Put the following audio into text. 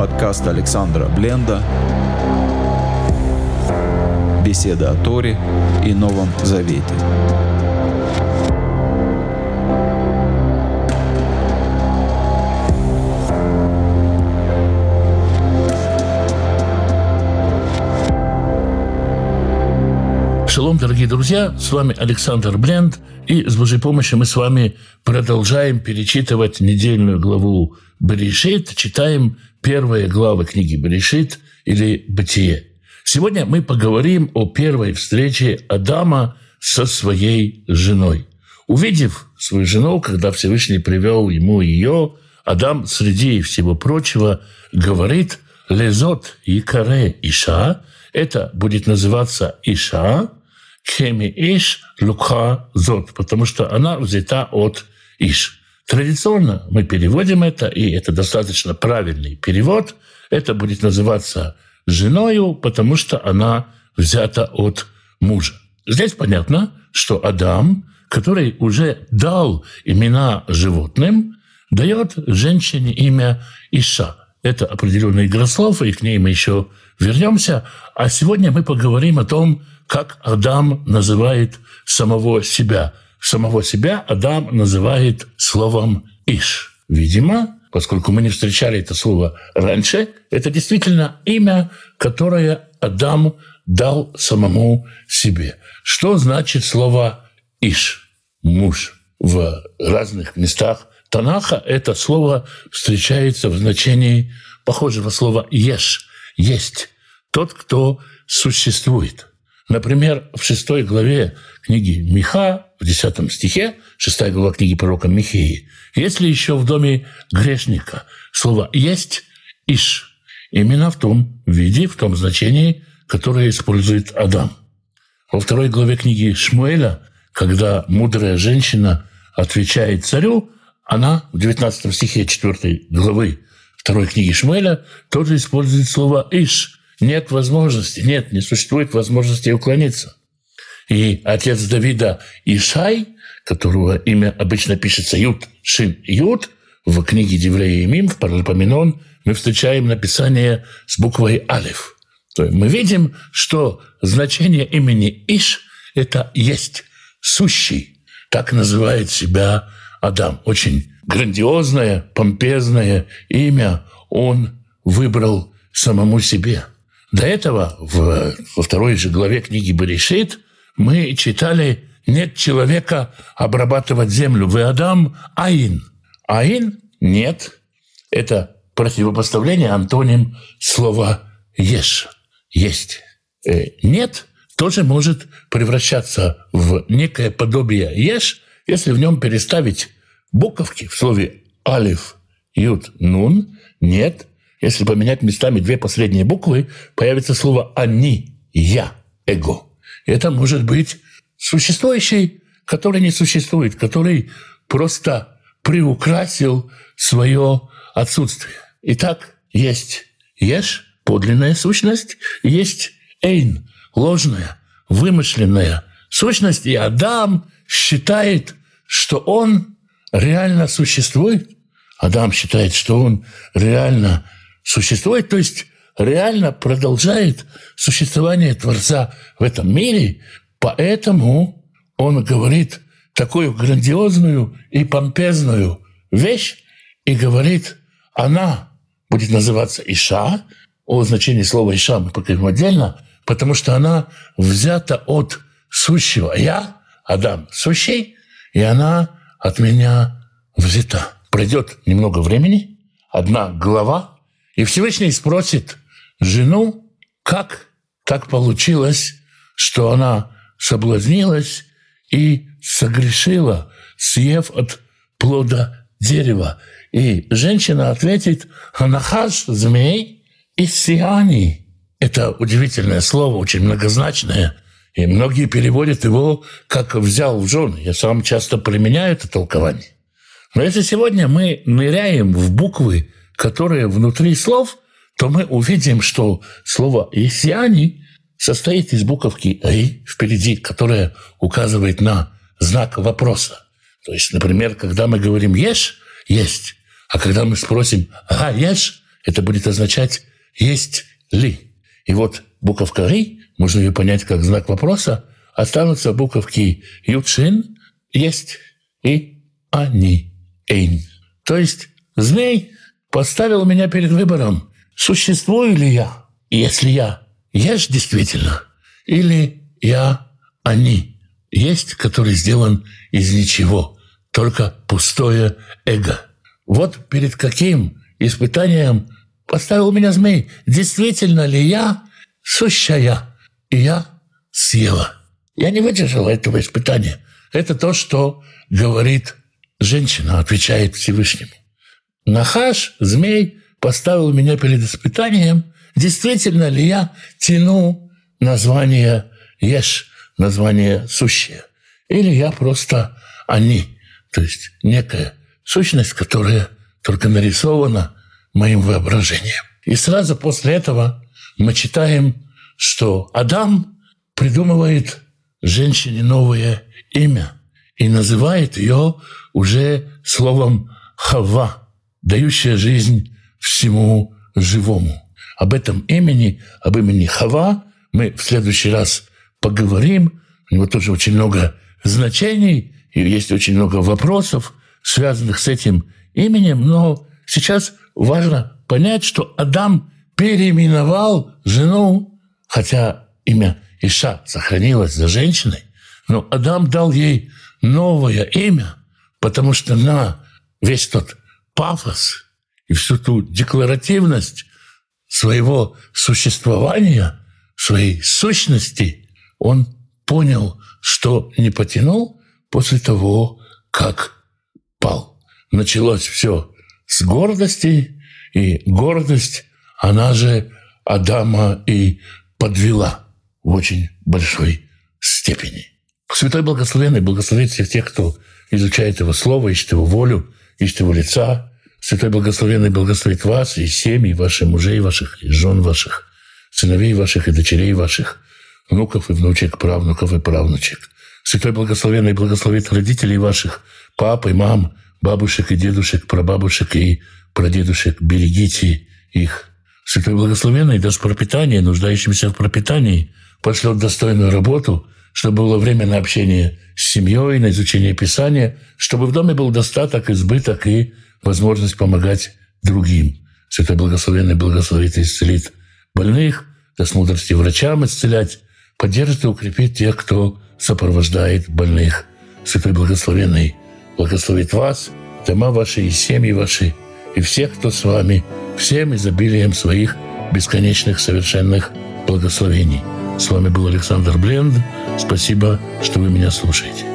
Подкаст Александра Бленда. Беседа о Торе и Новом Завете. Шалом, дорогие друзья, с вами Александр Бленд, и с Божьей помощью мы с вами продолжаем перечитывать недельную главу Берешит, читаем первые главы книги Берешит или Бытие. Сегодня мы поговорим о первой встрече Адама со своей женой. Увидев свою жену, когда Всевышний привел ему ее, Адам среди всего прочего говорит «Лезот и каре Иша», это будет называться Иша, Хеми Иш Лукха Зот, потому что она взята от Иш. Традиционно мы переводим это, и это достаточно правильный перевод. Это будет называться женою, потому что она взята от мужа. Здесь понятно, что Адам, который уже дал имена животным, дает женщине имя Иша. Это определенный игра слов, и к ней мы еще вернемся. А сегодня мы поговорим о том, как Адам называет самого себя. Самого себя Адам называет словом «иш». Видимо, поскольку мы не встречали это слово раньше, это действительно имя, которое Адам дал самому себе. Что значит слово «иш» – муж? В разных местах Танаха это слово встречается в значении похожего слова «еш» – «есть», тот, кто существует – Например, в шестой главе книги Миха, в десятом стихе, шестая глава книги пророка Михеи, если еще в доме грешника? Слово «есть» – «иш», именно в том виде, в том значении, которое использует Адам. Во второй главе книги Шмуэля, когда мудрая женщина отвечает царю, она в 19 стихе 4 главы второй книги Шмуэля тоже использует слово «иш», нет возможности, нет, не существует возможности уклониться. И отец Давида Ишай, которого имя обычно пишется Юд, Шин, Юд, в книге Деврея и Мим, в Паралипоменон, мы встречаем написание с буквой Алиф. То есть мы видим, что значение имени Иш – это есть, сущий. Так называет себя Адам. Очень грандиозное, помпезное имя он выбрал самому себе – до этого в, во второй же главе книги Берешит мы читали «Нет человека обрабатывать землю». Вы Адам Аин. Аин – нет. Это противопоставление антоним слова «ешь» – «есть». Э, «Нет» тоже может превращаться в некое подобие «ешь», если в нем переставить буковки в слове «алиф», «ют», «нун», «нет», если поменять местами две последние буквы, появится слово «они», «я», «эго». Это может быть существующий, который не существует, который просто приукрасил свое отсутствие. Итак, есть ешь, подлинная сущность, есть эйн, ложная, вымышленная сущность, и Адам считает, что он реально существует. Адам считает, что он реально существует, то есть реально продолжает существование Творца в этом мире, поэтому он говорит такую грандиозную и помпезную вещь и говорит, она будет называться Иша, о значении слова Иша мы поговорим отдельно, потому что она взята от сущего. Я, Адам, сущий, и она от меня взята. Пройдет немного времени, одна глава, и Всевышний спросит жену, как так получилось, что она соблазнилась и согрешила, съев от плода дерева. И женщина ответит «Анахаш, змей и сиани». Это удивительное слово, очень многозначное. И многие переводят его как «взял в жены». Я сам часто применяю это толкование. Но если сегодня мы ныряем в буквы которые внутри слов, то мы увидим, что слово «исьяни» состоит из буковки «эй» впереди, которая указывает на знак вопроса. То есть, например, когда мы говорим «ешь» – «есть», а когда мы спросим «а, ешь?» это будет означать «есть ли». И вот буковка «ри», можно ее понять как знак вопроса, останутся буковки «ючин» – «есть» и «они» – «эйн». То есть змей поставил меня перед выбором, существую ли я, если я есть действительно, или я они есть, который сделан из ничего, только пустое эго. Вот перед каким испытанием поставил меня змей. Действительно ли я сущая? И я съела. Я не выдержала этого испытания. Это то, что говорит женщина, отвечает Всевышнему. Нахаш, змей, поставил меня перед испытанием, действительно ли я тяну название Еш, название сущее, или я просто они, то есть некая сущность, которая только нарисована моим воображением. И сразу после этого мы читаем, что Адам придумывает женщине новое имя и называет ее уже словом Хава, дающая жизнь всему живому. Об этом имени, об имени Хава мы в следующий раз поговорим. У него тоже очень много значений, и есть очень много вопросов, связанных с этим именем, но сейчас важно понять, что Адам переименовал жену, хотя имя Иша сохранилось за женщиной, но Адам дал ей новое имя, потому что на весь тот пафос и всю ту декларативность своего существования, своей сущности, он понял, что не потянул после того, как пал. Началось все с гордости, и гордость, она же Адама и подвела в очень большой степени. Святой Благословенный благословит всех тех, кто изучает Его Слово, ищет Его волю, ищет Его лица. Святой Благословенный благословит вас и семьи ваших, мужей ваших, и жен ваших, сыновей ваших и дочерей ваших, внуков и внучек, правнуков и правнучек. Святой Благословенный благословит родителей ваших, пап и мам, бабушек и дедушек, прабабушек и прадедушек. Берегите их. Святой Благословенный даст пропитание нуждающимся в пропитании, пошлет достойную работу, чтобы было время на общение с семьей, на изучение Писания, чтобы в доме был достаток, избыток и возможность помогать другим. Святой Благословенный благословит и исцелит больных, даст мудрости врачам исцелять, поддержит и укрепит тех, кто сопровождает больных. Святой Благословенный благословит вас, дома ваши и семьи ваши, и всех, кто с вами, всем изобилием своих бесконечных совершенных благословений. С вами был Александр Бленд. Спасибо, что вы меня слушаете.